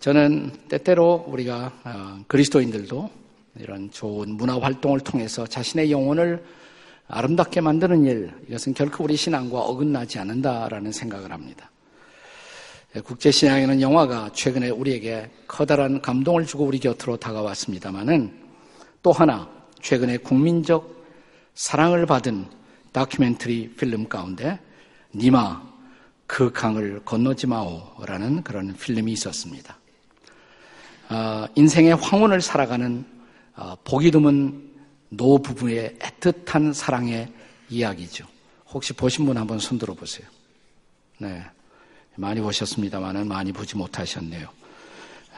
저는 때때로 우리가 어, 그리스도인들도 이런 좋은 문화 활동을 통해서 자신의 영혼을 아름답게 만드는 일, 이것은 결코 우리 신앙과 어긋나지 않는다라는 생각을 합니다. 예, 국제신앙에는 영화가 최근에 우리에게 커다란 감동을 주고 우리 곁으로 다가왔습니다만은 또 하나 최근에 국민적 사랑을 받은 다큐멘터리 필름 가운데 니마 그 강을 건너지 마오라는 그런 필름이 있었습니다. 어, 인생의 황혼을 살아가는 어, 보기 드문 노 부부의 애틋한 사랑의 이야기죠. 혹시 보신 분 한번 손 들어 보세요. 네. 많이 보셨습니다만은 많이 보지 못하셨네요.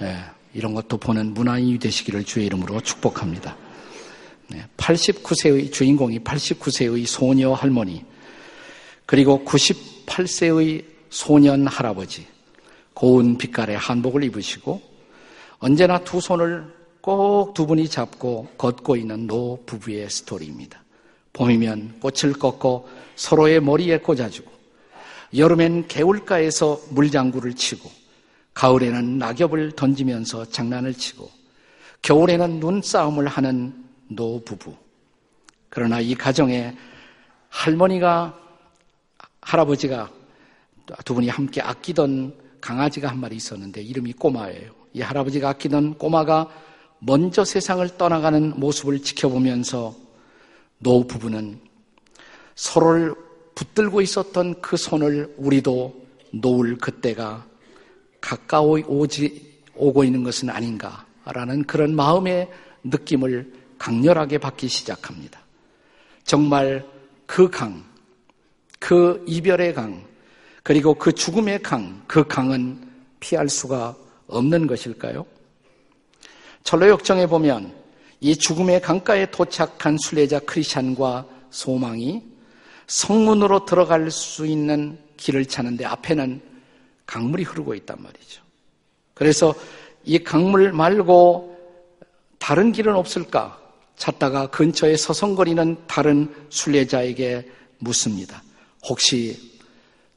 네. 이런 것도 보는 문화인이 되시기를 주의 이름으로 축복합니다. 네. 89세의 주인공이 89세의 소녀 할머니, 그리고 98세의 소년 할아버지, 고운 빛깔의 한복을 입으시고 언제나 두 손을 꼭 두 분이 잡고 걷고 있는 노 부부의 스토리입니다. 봄이면 꽃을 꺾고 서로의 머리에 꽂아주고 여름엔 개울가에서 물장구를 치고 가을에는 낙엽을 던지면서 장난을 치고 겨울에는 눈싸움을 하는 노 부부. 그러나 이 가정에 할머니가 할아버지가 두 분이 함께 아끼던 강아지가 한 마리 있었는데 이름이 꼬마예요. 이 할아버지가 아끼던 꼬마가 먼저 세상을 떠나가는 모습을 지켜보면서 노 부부는 서로를 붙들고 있었던 그 손을 우리도 놓을 그때가 가까워 오지, 오고 있는 것은 아닌가라는 그런 마음의 느낌을 강렬하게 받기 시작합니다. 정말 그 강, 그 이별의 강, 그리고 그 죽음의 강, 그 강은 피할 수가 없는 것일까요? 철로역정에 보면 이 죽음의 강가에 도착한 순례자 크리스찬과 소망이 성문으로 들어갈 수 있는 길을 찾는데 앞에는 강물이 흐르고 있단 말이죠. 그래서 이 강물 말고 다른 길은 없을까 찾다가 근처에 서성거리는 다른 순례자에게 묻습니다. 혹시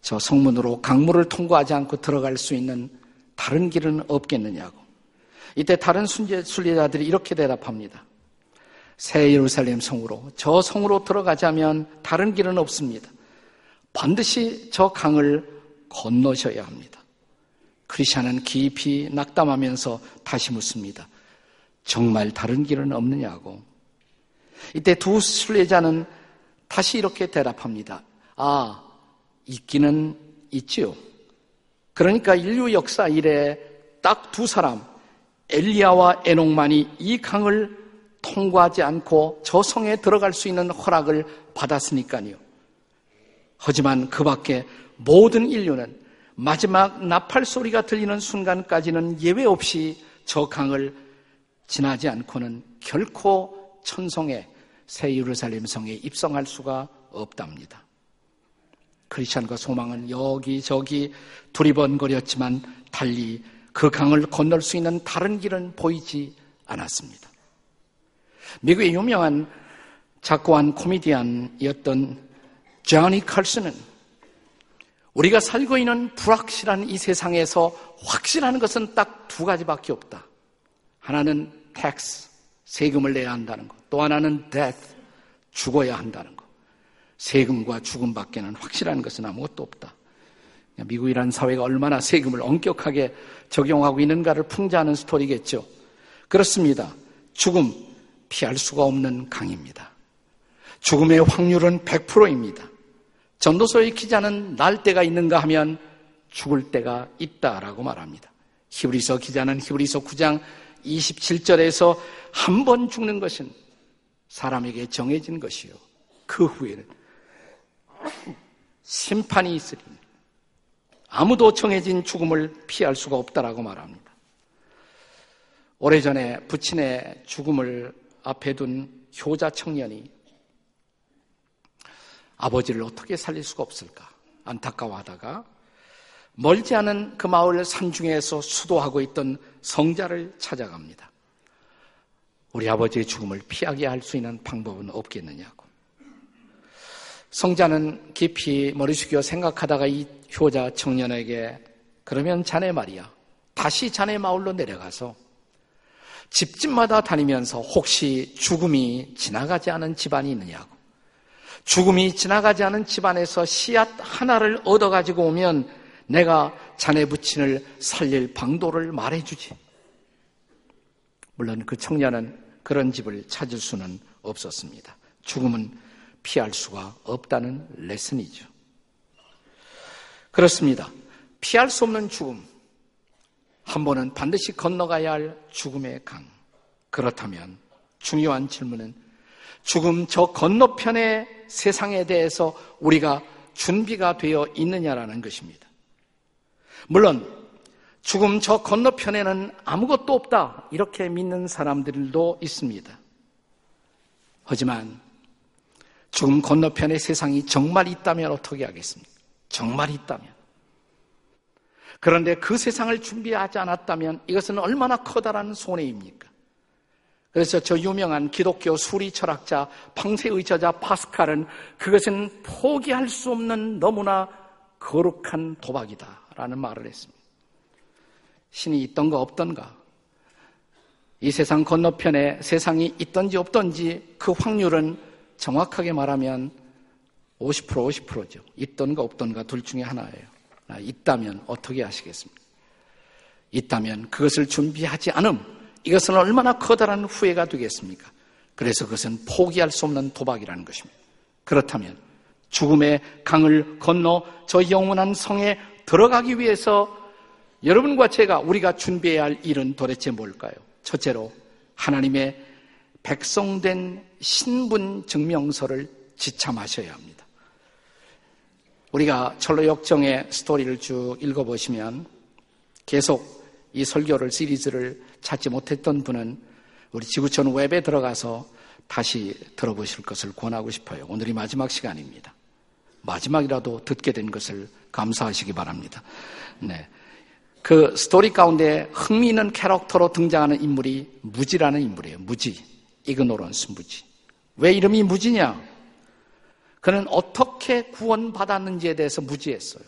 저 성문으로 강물을 통과하지 않고 들어갈 수 있는 다른 길은 없겠느냐고. 이때 다른 순례자들이 이렇게 대답합니다. 새 예루살렘 성으로 저 성으로 들어가자면 다른 길은 없습니다. 반드시 저 강을 건너셔야 합니다. 크리스천은 깊이 낙담하면서 다시 묻습니다. 정말 다른 길은 없느냐고. 이때 두 순례자는 다시 이렇게 대답합니다. 아, 있기는 있지요. 그러니까 인류 역사 이래 딱 두 사람, 엘리야와 에녹만이 이 강을 통과하지 않고 저 성에 들어갈 수 있는 허락을 받았으니까요. 하지만 그 밖에 모든 인류는 마지막 나팔 소리가 들리는 순간까지는 예외 없이 저 강을 지나지 않고는 결코 천성에 새 예루살렘 성에 입성할 수가 없답니다. 크리스천과 소망은 여기저기 두리번거렸지만 달리 그 강을 건널 수 있는 다른 길은 보이지 않았습니다. 미국의 유명한 작고한 코미디언이었던 자니 칼슨은 우리가 살고 있는 불확실한 이 세상에서 확실한 것은 딱 두 가지밖에 없다. 하나는 tax, 세금을 내야 한다는 것. 또 하나는 death, 죽어야 한다는 것. 세금과 죽음 밖에는 확실한 것은 아무것도 없다. 미국이라는 사회가 얼마나 세금을 엄격하게 적용하고 있는가를 풍자하는 스토리겠죠. 그렇습니다. 죽음, 피할 수가 없는 강입니다. 죽음의 확률은 100%입니다. 전도서의 기자는 날 때가 있는가 하면 죽을 때가 있다라고 말합니다. 히브리서 기자는 히브리서 9장 27절에서 한 번 죽는 것은 사람에게 정해진 것이요. 그 후에는 심판이 있으리. 아무도 정해진 죽음을 피할 수가 없다라고 말합니다. 오래전에 부친의 죽음을 앞에 둔 효자 청년이 아버지를 어떻게 살릴 수가 없을까 안타까워하다가 멀지 않은 그 마을 산중에서 수도하고 있던 성자를 찾아갑니다. 우리 아버지의 죽음을 피하게 할 수 있는 방법은 없겠느냐고. 성자는 깊이 머리 숙여 생각하다가 이 효자 청년에게 그러면 자네 말이야. 다시 자네 마을로 내려가서 집집마다 다니면서 혹시 죽음이 지나가지 않은 집안이 있느냐고. 죽음이 지나가지 않은 집안에서 씨앗 하나를 얻어가지고 오면 내가 자네 부친을 살릴 방도를 말해주지. 물론 그 청년은 그런 집을 찾을 수는 없었습니다. 죽음은 피할 수가 없다는 레슨이죠. 그렇습니다. 피할 수 없는 죽음. 한 번은 반드시 건너가야 할 죽음의 강. 그렇다면 중요한 질문은 죽음 저 건너편의 세상에 대해서 우리가 준비가 되어 있느냐라는 것입니다. 물론 죽음 저 건너편에는 아무것도 없다. 이렇게 믿는 사람들도 있습니다. 하지만 죽음 건너편의 세상이 정말 있다면 어떻게 하겠습니까? 정말 있다면. 그런데 그 세상을 준비하지 않았다면 이것은 얼마나 커다란 손해입니까? 그래서 저 유명한 기독교 수리 철학자 팡세의 저자 파스칼은 그것은 포기할 수 없는 너무나 거룩한 도박이다라는 말을 했습니다. 신이 있던가 없던가 이 세상 건너편에 세상이 있던지 없던지 그 확률은 정확하게 말하면 50% 50%죠. 있던가 없던가 둘 중에 하나예요. 아, 있다면 어떻게 하시겠습니까? 있다면 그것을 준비하지 않음 이것은 얼마나 커다란 후회가 되겠습니까? 그래서 그것은 포기할 수 없는 도박이라는 것입니다. 그렇다면 죽음의 강을 건너 저 영원한 성에 들어가기 위해서 여러분과 제가 우리가 준비해야 할 일은 도대체 뭘까요? 첫째로 하나님의 백성된 신분 증명서를 지참하셔야 합니다. 우리가 철로 역정의 스토리를 쭉 읽어보시면 계속 이 설교를 시리즈를 찾지 못했던 분은 우리 지구촌 웹에 들어가서 다시 들어보실 것을 권하고 싶어요. 오늘이 마지막 시간입니다. 마지막이라도 듣게 된 것을 감사하시기 바랍니다. 네. 그 스토리 가운데 흥미있는 캐릭터로 등장하는 인물이 무지라는 인물이에요. 무지. 이그노런스 무지. 왜 이름이 무지냐? 그는 어떻게 구원받았는지에 대해서 무지했어요.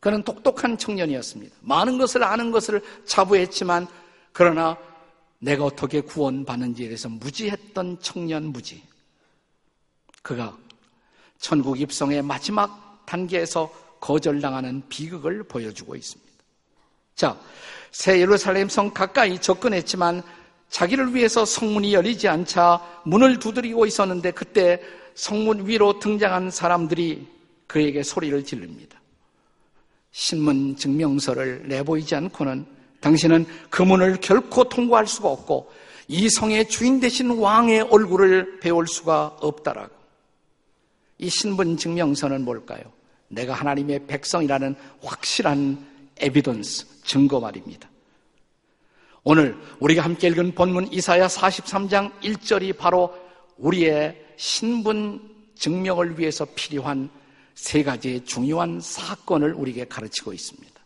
그는 똑똑한 청년이었습니다. 많은 것을 아는 것을 자부했지만 그러나 내가 어떻게 구원받는지에 대해서 무지했던 청년 무지. 그가 천국 입성의 마지막 단계에서 거절당하는 비극을 보여주고 있습니다. 자, 새 예루살렘 성 가까이 접근했지만 자기를 위해서 성문이 열리지 않자 문을 두드리고 있었는데 그때 성문 위로 등장한 사람들이 그에게 소리를 지릅니다. 신문 증명서를 내보이지 않고는 당신은 그 문을 결코 통과할 수가 없고 이 성의 주인 되신 왕의 얼굴을 배울 수가 없다라고. 이 신분 증명서는 뭘까요? 내가 하나님의 백성이라는 확실한 에비던스, 증거 말입니다. 오늘 우리가 함께 읽은 본문 이사야 43장 1절이 바로 우리의 신분 증명을 위해서 필요한 세 가지의 중요한 사건을 우리에게 가르치고 있습니다.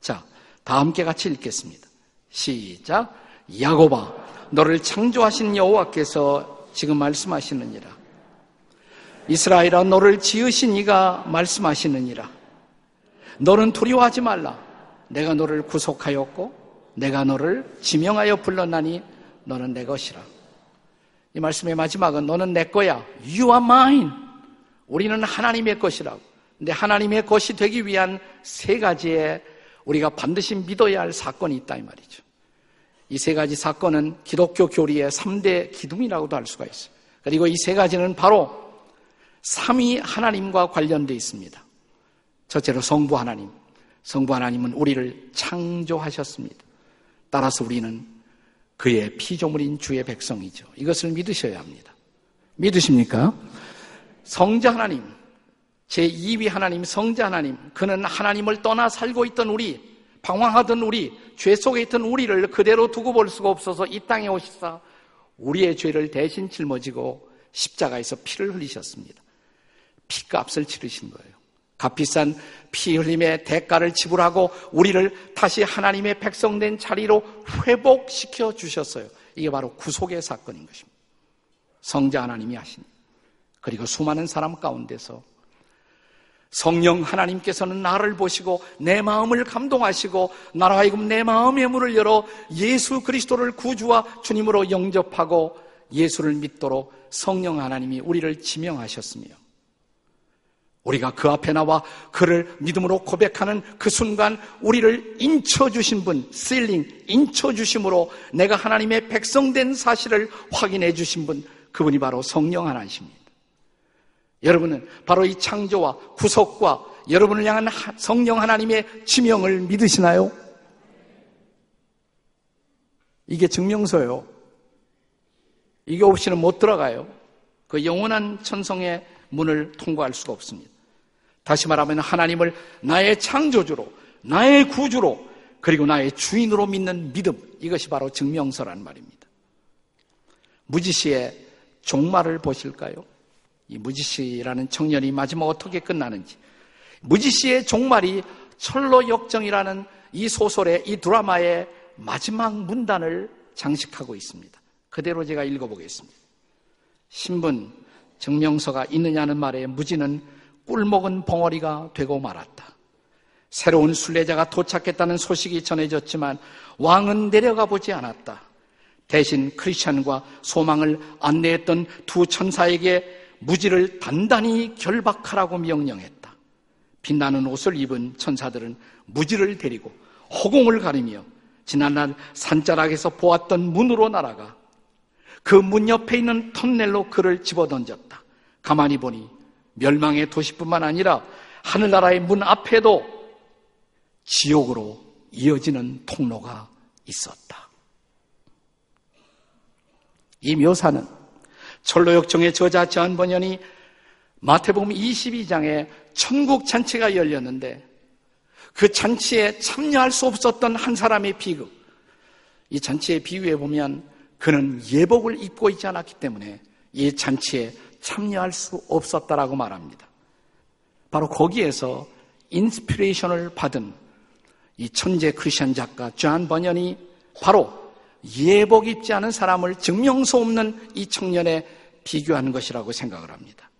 자, 다 함께 같이 읽겠습니다. 시작. 야고바, 너를 창조하신 여호와께서 지금 말씀하시느니라. 이스라엘아, 너를 지으신 이가 말씀하시느니라. 너는 두려워하지 말라. 내가 너를 구속하였고 내가 너를 지명하여 불렀나니 너는 내 것이라. 이 말씀의 마지막은 너는 내 거야. You are mine. 우리는 하나님의 것이라고. 근데 하나님의 것이 되기 위한 세 가지의 우리가 반드시 믿어야 할 사건이 있다 이 말이죠. 이 세 가지 사건은 기독교 교리의 3대 기둥이라고도 할 수가 있어요. 그리고 이 세 가지는 바로 삼위 하나님과 관련되어 있습니다. 첫째로 성부 하나님. 성부 하나님은 우리를 창조하셨습니다. 따라서 우리는 그의 피조물인 주의 백성이죠. 이것을 믿으셔야 합니다. 믿으십니까? 성자 하나님, 제2위 하나님, 성자 하나님, 그는 하나님을 떠나 살고 있던 우리, 방황하던 우리, 죄 속에 있던 우리를 그대로 두고 볼 수가 없어서 이 땅에 오시사 우리의 죄를 대신 짊어지고 십자가에서 피를 흘리셨습니다. 피값을 치르신 거예요. 값비싼 피 흘림의 대가를 지불하고 우리를 다시 하나님의 백성된 자리로 회복시켜 주셨어요. 이게 바로 구속의 사건인 것입니다. 성자 하나님이 하신. 그리고 수많은 사람 가운데서 성령 하나님께서는 나를 보시고 내 마음을 감동하시고 나로 하여금 내 마음의 문을 열어 예수 그리스도를 구주와 주님으로 영접하고 예수를 믿도록 성령 하나님이 우리를 지명하셨으며 우리가 그 앞에 나와 그를 믿음으로 고백하는 그 순간 우리를 인쳐주신 분, 실링, 인쳐주심으로 내가 하나님의 백성된 사실을 확인해 주신 분, 그분이 바로 성령 하나님입니다. 여러분은 바로 이 창조와 구속과 여러분을 향한 성령 하나님의 지명을 믿으시나요? 이게 증명서요. 이게 없이는 못 들어가요. 그 영원한 천성의 문을 통과할 수가 없습니다. 다시 말하면 하나님을 나의 창조주로, 나의 구주로, 그리고 나의 주인으로 믿는 믿음. 이것이 바로 증명서란 말입니다. 무지시의 종말을 보실까요? 이 무지시라는 청년이 마지막 어떻게 끝나는지. 무지시의 종말이 철로 역정이라는 이 소설의 이 드라마의 마지막 문단을 장식하고 있습니다. 그대로 제가 읽어보겠습니다. 신분, 증명서가 있느냐는 말에 무지는 꿀먹은 벙어리가 되고 말았다. 새로운 순례자가 도착했다는 소식이 전해졌지만 왕은 내려가 보지 않았다. 대신 크리스천과 소망을 안내했던 두 천사에게 무지를 단단히 결박하라고 명령했다. 빛나는 옷을 입은 천사들은 무지를 데리고 허공을 가리며 지난날 산자락에서 보았던 문으로 날아가 그 문 옆에 있는 터넬로 그를 집어던졌다. 가만히 보니 멸망의 도시뿐만 아니라 하늘나라의 문 앞에도 지옥으로 이어지는 통로가 있었다. 이 묘사는 철로역정의 저자 전번연이 마태복음 22장에 천국 잔치가 열렸는데 그 잔치에 참여할 수 없었던 한 사람의 비극. 이 잔치의 비유에 보면 그는 예복을 입고 있지 않았기 때문에 이 잔치에 참여할 수 없었다라고 말합니다. 바로 거기에서 inspiration을 받은 이 천재 크리스천 작가 존 버년이 바로 예복 입지 않은 사람을 증명서 없는 이 청년에 비교하는 것이라고 생각을 합니다.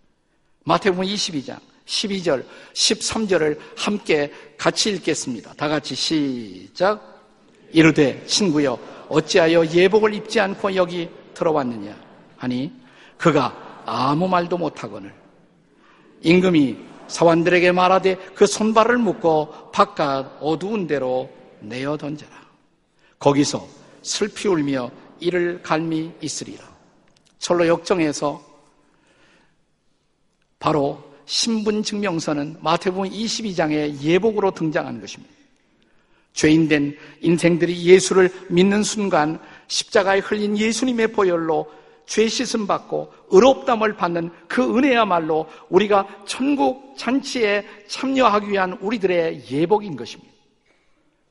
마태복음 22장 12절, 13절을 함께 같이 읽겠습니다. 다 같이 시작. 이르되 친구여 어찌하여 예복을 입지 않고 여기 들어왔느냐 하니 그가 아무 말도 못하거늘 임금이 사원들에게 말하되 그 손발을 묶어 바깥 어두운 데로 내어 던져라. 거기서 슬피 울며 이를 갈미 있으리라. 철로 역정에서 바로 신분 증명서는 마태복음 22장의 예복으로 등장하는 것입니다. 죄인된 인생들이 예수를 믿는 순간 십자가에 흘린 예수님의 보혈로 죄 씻음 받고 의롭담을 받는 그 은혜야말로 우리가 천국 잔치에 참여하기 위한 우리들의 예복인 것입니다.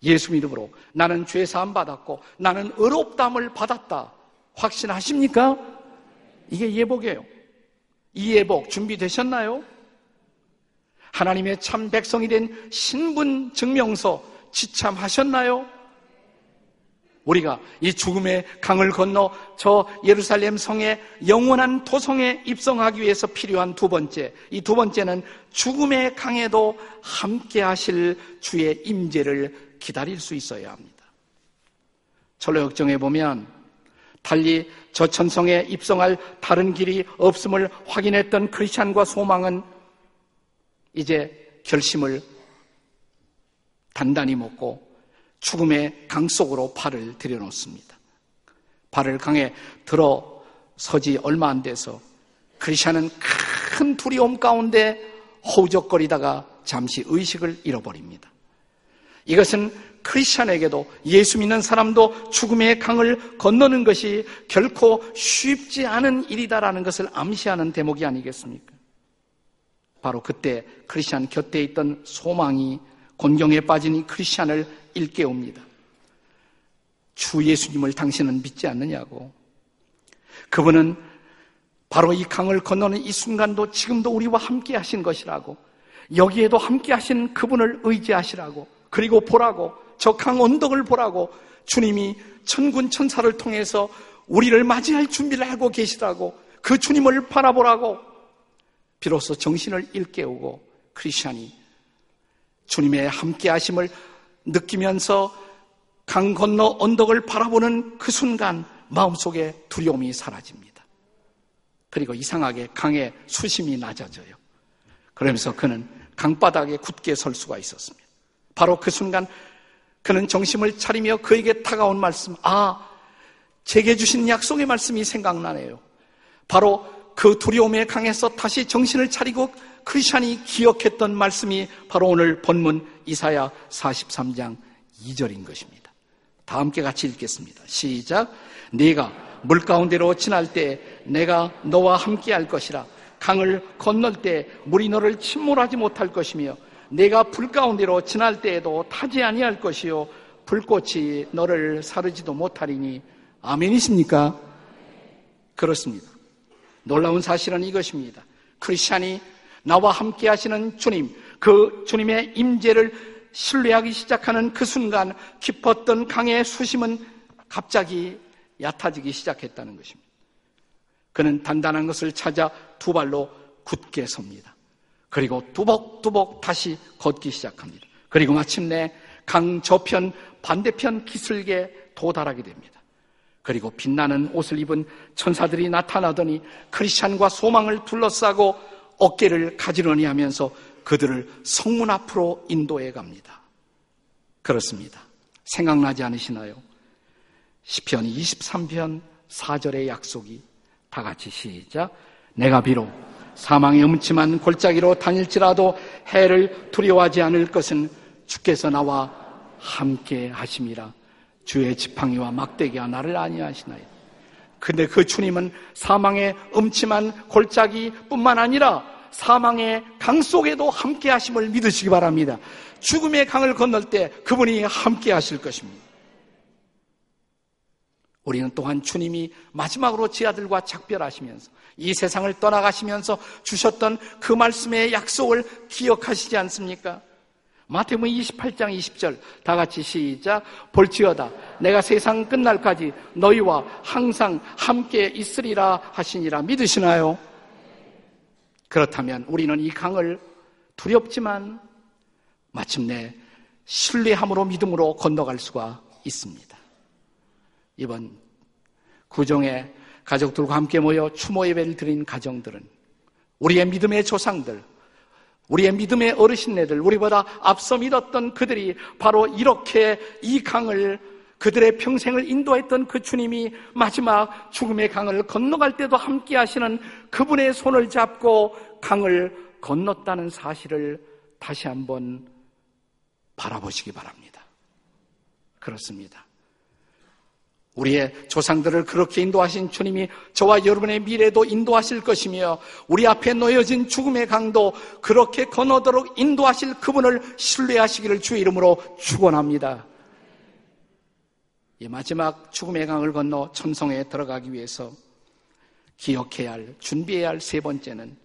예수 믿음으로 나는 죄 사함 받았고 나는 의롭담을 받았다. 확신하십니까? 이게 예복이에요. 이 예복 준비되셨나요? 하나님의 참 백성이 된 신분 증명서 지참하셨나요? 우리가 이 죽음의 강을 건너 저 예루살렘 성의 영원한 도성에 입성하기 위해서 필요한 두 번째, 이 두 번째는 죽음의 강에도 함께 하실 주의 임재를 기다릴 수 있어야 합니다. 철로 역정에 보면 달리 저 천성에 입성할 다른 길이 없음을 확인했던 크리스찬과 소망은 이제 결심을 단단히 먹고 죽음의 강 속으로 발을 들여놓습니다. 발을 강에 들어서지 얼마 안 돼서 크리스찬은 큰 두려움 가운데 허우적거리다가 잠시 의식을 잃어버립니다. 이것은 크리스찬에게도 예수 믿는 사람도 죽음의 강을 건너는 것이 결코 쉽지 않은 일이다라는 것을 암시하는 대목이 아니겠습니까? 바로 그때 크리스찬 곁에 있던 소망이 곤경에 빠진 이 크리스찬을 일깨웁니다. 주 예수님을 당신은 믿지 않느냐고. 그분은 바로 이 강을 건너는 이 순간도 지금도 우리와 함께 하신 것이라고. 여기에도 함께 하신 그분을 의지하시라고. 그리고 보라고. 저 강 언덕을 보라고. 주님이 천군 천사를 통해서 우리를 맞이할 준비를 하고 계시라고. 그 주님을 바라보라고. 비로소 정신을 일깨우고 크리스천이 주님의 함께 하심을 느끼면서 강 건너 언덕을 바라보는 그 순간 마음속에 두려움이 사라집니다. 그리고 이상하게 강의 수심이 낮아져요. 그러면서 그는 강바닥에 굳게 설 수가 있었습니다. 바로 그 순간 그는 정심을 차리며 그에게 다가온 말씀, 아, 제게 주신 약속의 말씀이 생각나네요. 바로 그 두려움의 강에서 다시 정신을 차리고 크리스찬이 기억했던 말씀이 바로 오늘 본문 이사야 43장 2절인 것입니다. 다 함께 같이 읽겠습니다. 시작. 네가 물 가운데로 지날 때 내가 너와 함께 할 것이라. 강을 건널 때 물이 너를 침몰하지 못할 것이며 내가 불 가운데로 지날 때에도 타지 아니할 것이요 불꽃이 너를 사르지도 못하리니 아멘이십니까? 그렇습니다. 놀라운 사실은 이것입니다. 크리스찬이 나와 함께 하시는 주님, 그 주님의 임재를 신뢰하기 시작하는 그 순간 깊었던 강의 수심은 갑자기 얕아지기 시작했다는 것입니다. 그는 단단한 것을 찾아 두 발로 굳게 섭니다. 그리고 뚜벅뚜벅 다시 걷기 시작합니다. 그리고 마침내 강 저편 반대편 기슭에 도달하게 됩니다. 그리고 빛나는 옷을 입은 천사들이 나타나더니 크리스찬과 소망을 둘러싸고 어깨를 가지런히 하면서 그들을 성문 앞으로 인도해 갑니다. 그렇습니다. 생각나지 않으시나요? 시편 23편 4절의 약속이 다 같이 시작. 내가 비록 사망의 음침한 골짜기로 다닐지라도 해를 두려워하지 않을 것은 주께서 나와 함께 하심이라. 주의 지팡이와 막대기가 나를 아니하시나요? 근데 그 주님은 사망의 음침한 골짜기뿐만 아니라 사망의 강 속에도 함께 하심을 믿으시기 바랍니다. 죽음의 강을 건널 때 그분이 함께 하실 것입니다. 우리는 또한 주님이 마지막으로 지 아들과 작별하시면서 이 세상을 떠나가시면서 주셨던 그 말씀의 약속을 기억하시지 않습니까? 마태복음 28장 20절 다 같이 시작 볼지어다 내가 세상 끝날까지 너희와 항상 함께 있으리라 하시니라 믿으시나요? 그렇다면 우리는 이 강을 두렵지만 마침내 신뢰함으로 믿음으로 건너갈 수가 있습니다. 이번 구정에 가족들과 함께 모여 추모 예배를 드린 가정들은 우리의 믿음의 조상들, 우리의 믿음의 어르신네들, 우리보다 앞서 믿었던 그들이 바로 이렇게 이 강을 그들의 평생을 인도했던 그 주님이 마지막 죽음의 강을 건너갈 때도 함께 하시는 그분의 손을 잡고 강을 건넜다는 사실을 다시 한번 바라보시기 바랍니다. 그렇습니다. 우리의 조상들을 그렇게 인도하신 주님이 저와 여러분의 미래도 인도하실 것이며 우리 앞에 놓여진 죽음의 강도 그렇게 건너도록 인도하실 그분을 신뢰하시기를 주의 이름으로 축원합니다. 이 마지막 죽음의 강을 건너 천성에 들어가기 위해서 기억해야 할, 준비해야 할 세 번째는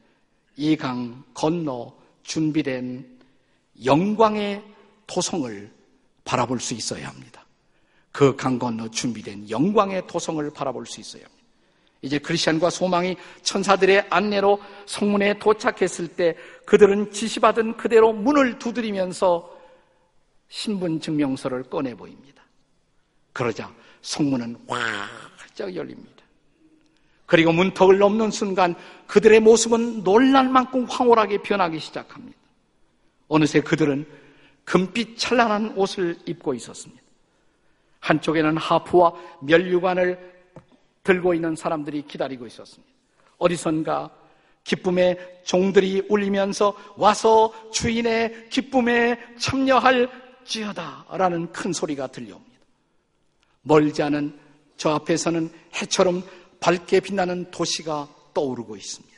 이 강 건너 준비된 영광의 토성을 바라볼 수 있어야 합니다. 그 강 건너 준비된 영광의 토성을 바라볼 수 합니다. 이제 크리스천과 소망이 천사들의 안내로 성문에 도착했을 때 그들은 지시받은 그대로 문을 두드리면서 신분 증명서를 꺼내 보입니다. 그러자 성문은 활짝 열립니다. 그리고 문턱을 넘는 순간 그들의 모습은 놀랄 만큼 황홀하게 변하기 시작합니다. 어느새 그들은 금빛 찬란한 옷을 입고 있었습니다. 한쪽에는 하프와 멸류관을 들고 있는 사람들이 기다리고 있었습니다. 어디선가 기쁨의 종들이 울리면서 와서 주인의 기쁨에 참여할 지어다라는 큰 소리가 들려옵니다. 멀지 않은 저 앞에서는 해처럼 밝게 빛나는 도시가 떠오르고 있습니다.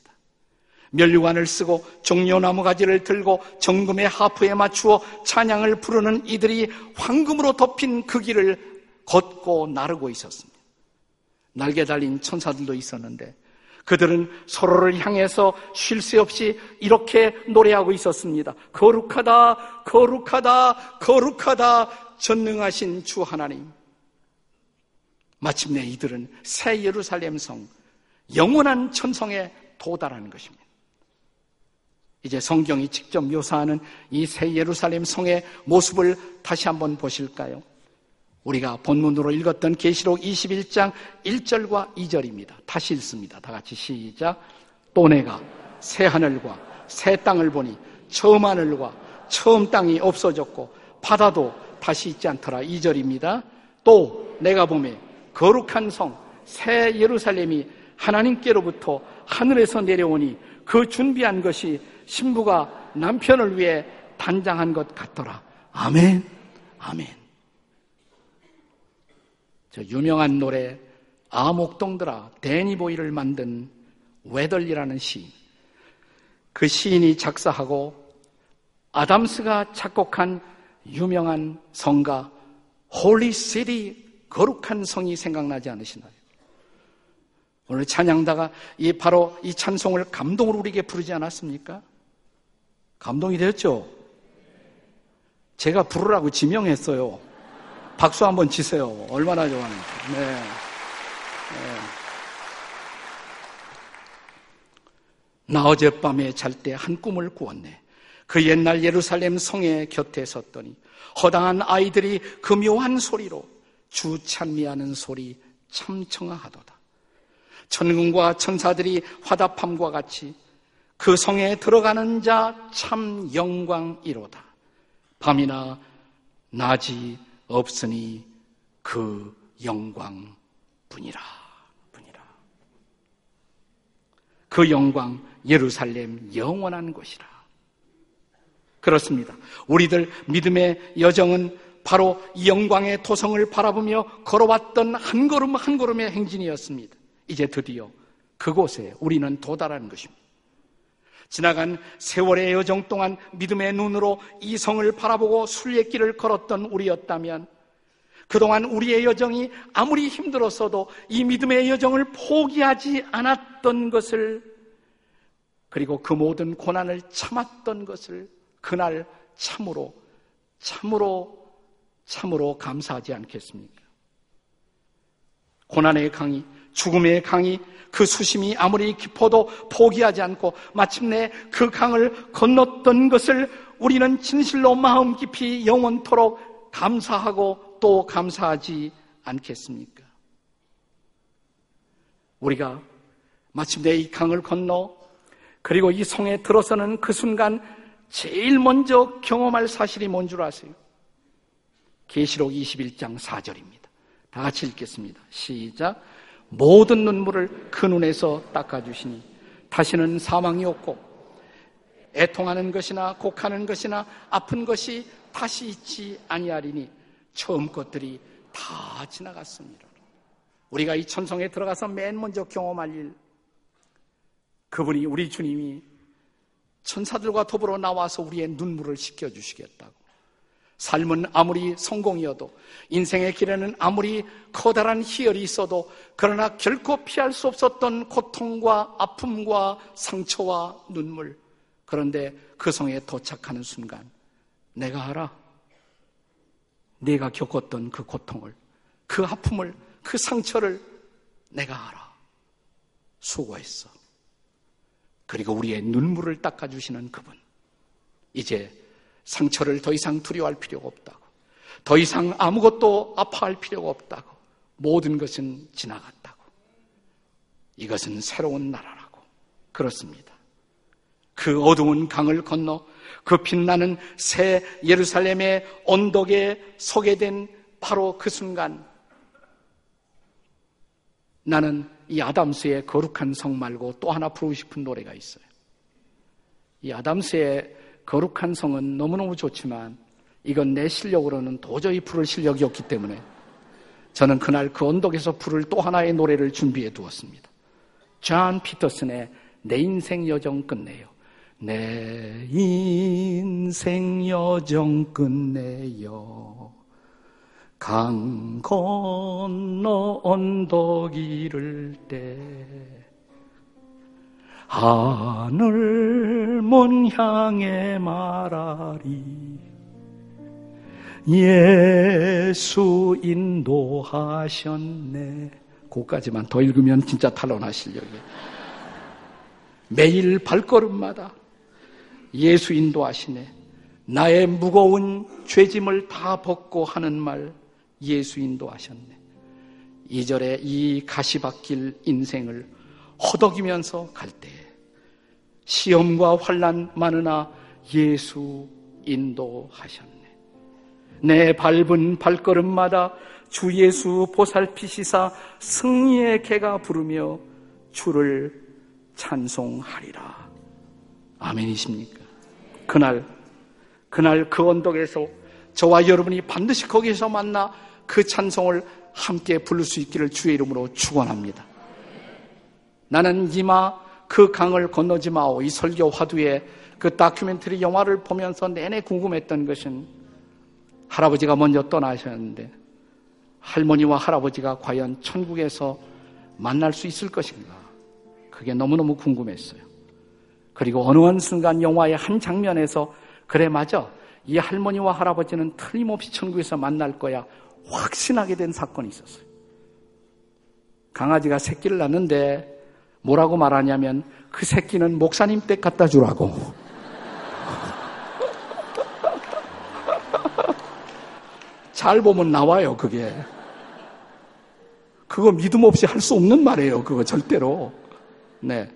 멸류관을 쓰고 종려나무 가지를 들고 정금의 하프에 맞추어 찬양을 부르는 이들이 황금으로 덮인 그 길을 걷고 나르고 있었습니다. 날개 달린 천사들도 있었는데 그들은 서로를 향해서 쉴 새 없이 이렇게 노래하고 있었습니다. 거룩하다, 거룩하다, 거룩하다, 전능하신 주 하나님. 마침내 이들은 새 예루살렘 성, 영원한 천성에 도달하는 것입니다. 이제 성경이 직접 묘사하는 이 새 예루살렘 성의 모습을 다시 한번 보실까요? 우리가 본문으로 읽었던 계시록 21장 1절과 2절입니다. 다시 읽습니다. 다 같이 시작. 또 내가 새 하늘과 새 땅을 보니 처음 하늘과 처음 땅이 없어졌고 바다도 다시 있지 않더라. 2절입니다. 또 내가 보매 거룩한 성 새 예루살렘이 하나님께로부터 하늘에서 내려오니 그 준비한 것이 신부가 남편을 위해 단장한 것 같더라. 아멘. 아멘. 저 유명한 노래 아목동들아 데니보이를 만든 웨덜리라는 시인. 그 시인이 작사하고 아담스가 작곡한 유명한 성가 Holy City 거룩한 성이 생각나지 않으시나요? 오늘 찬양대가 이 바로 이 찬송을 감동으로 우리에게 부르지 않았습니까? 감동이 되었죠? 제가 부르라고 지명했어요. 박수 한번 치세요. 얼마나 좋아하는지. 네. 네. 나 어젯밤에 잘 때 한 꿈을 꾸었네. 그 옛날 예루살렘 성의 곁에 섰더니 허당한 아이들이 그 묘한 소리로 주 찬미하는 소리 참 청아하도다. 천군과 천사들이 화답함과 같이 그 성에 들어가는 자 참 영광이로다. 밤이나 낮이 없으니 그 영광 뿐이라. 뿐이라. 그 영광 예루살렘 영원한 곳이라. 그렇습니다. 우리들 믿음의 여정은 바로 이 영광의 토성을 바라보며 걸어왔던 한 걸음 한 걸음의 행진이었습니다. 이제 드디어 그곳에 우리는 도달하는 것입니다. 지나간 세월의 여정 동안 믿음의 눈으로 이 성을 바라보고 순례길을 걸었던 우리였다면 그동안 우리의 여정이 아무리 힘들었어도 이 믿음의 여정을 포기하지 않았던 것을 그리고 그 모든 고난을 참았던 것을 그날 참으로 참으로 참으로 감사하지 않겠습니까? 고난의 강이 죽음의 강이 그 수심이 아무리 깊어도 포기하지 않고 마침내 그 강을 건넜던 것을 우리는 진실로 마음 깊이 영원토록 감사하고 또 감사하지 않겠습니까? 우리가 마침내 이 강을 건너 그리고 이 성에 들어서는 그 순간 제일 먼저 경험할 사실이 뭔 줄 아세요? 계시록 21장 4절입니다. 다 같이 읽겠습니다. 시작. 모든 눈물을 그 눈에서 닦아주시니 다시는 사망이 없고 애통하는 것이나 곡하는 것이나 아픈 것이 다시 있지 아니하리니 처음 것들이 다 지나갔습니다. 우리가 이 천성에 들어가서 맨 먼저 경험할 일 그분이 우리 주님이 천사들과 더불어 나와서 우리의 눈물을 씻겨주시겠다고 삶은 아무리 성공이어도 인생의 길에는 아무리 커다란 희열이 있어도 그러나 결코 피할 수 없었던 고통과 아픔과 상처와 눈물. 그런데 그 성에 도착하는 순간 내가 알아. 내가 겪었던 그 고통을, 그 아픔을, 그 상처를 내가 알아. 수고했어. 그리고 우리의 눈물을 닦아주시는 그분. 이제 상처를 더 이상 두려워할 필요가 없다고. 더 이상 아무것도 아파할 필요가 없다고. 모든 것은 지나갔다고. 이것은 새로운 나라라고. 그렇습니다. 그 어두운 강을 건너 그 빛나는 새 예루살렘의 언덕에 서게 된 바로 그 순간 나는 이 아담스의 거룩한 성 말고 또 하나 부르고 싶은 노래가 있어요. 이 아담스의 거룩한 성은 너무너무 좋지만 이건 내 실력으로는 도저히 부를 실력이 없기 때문에 저는 그날 그 언덕에서 부를 또 하나의 노래를 준비해 두었습니다. 존 피터슨의 내 인생 여정 끝내요. 내 인생 여정 끝내요. 강 건너 언덕 이를 때 하늘 문 향해 말하리 예수 인도하셨네 고까지만 더 읽으면 진짜 탈론하시려고 매일 발걸음마다 예수 인도하시네. 나의 무거운 죄짐을 다 벗고 하는 말 예수 인도하셨네. 이절에이 가시밭길 인생을 허덕이면서 갈 때 시험과 환란 많으나 예수 인도하셨네. 내 밟은 발걸음마다 주 예수 보살피시사 승리의 개가 부르며 주를 찬송하리라. 아멘이십니까? 그날, 그날 그 언덕에서 저와 여러분이 반드시 거기에서 만나 그 찬송을 함께 부를 수 있기를 주의 이름으로 축원합니다. 나는 이마 그 강을 건너지 마오 이 설교 화두에 그 다큐멘터리 영화를 보면서 내내 궁금했던 것은 할아버지가 먼저 떠나셨는데 할머니와 할아버지가 과연 천국에서 만날 수 있을 것인가? 그게 너무너무 궁금했어요. 그리고 어느 한 순간 영화의 한 장면에서 그래 맞아. 이 할머니와 할아버지는 틀림없이 천국에서 만날 거야. 확신하게 된 사건이 있었어요. 강아지가 새끼를 낳는데 뭐라고 말하냐면 그 새끼는 목사님 댁 갖다 주라고. 잘 보면 나와요, 그게. 그거 믿음 없이 할 수 없는 말이에요, 그거 절대로. 네.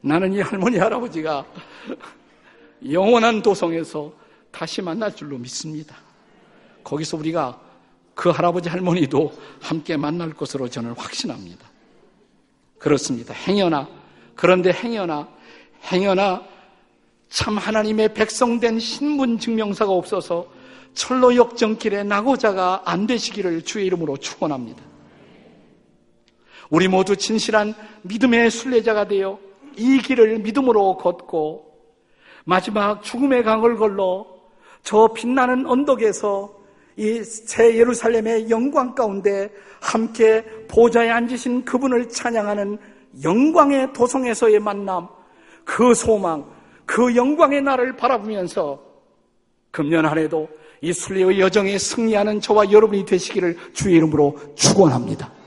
나는 이 할머니, 할아버지가 영원한 도성에서 다시 만날 줄로 믿습니다. 거기서 우리가 그 할아버지 할머니도 함께 만날 것으로 저는 확신합니다. 그렇습니다. 행여나 그런데 행여나 행여나 참 하나님의 백성된 신분 증명서가 없어서 철로 역정길에 나고자가 안 되시기를 주의 이름으로 축원합니다. 우리 모두 진실한 믿음의 순례자가 되어 이 길을 믿음으로 걷고 마지막 죽음의 강을 걸러 저 빛나는 언덕에서 이 새 예루살렘의 영광 가운데 함께 보좌에 앉으신 그분을 찬양하는 영광의 도성에서의 만남, 그 소망, 그 영광의 날을 바라보면서 금년 한 해도 이 순례의 여정에 승리하는 저와 여러분이 되시기를 주의 이름으로 축원합니다.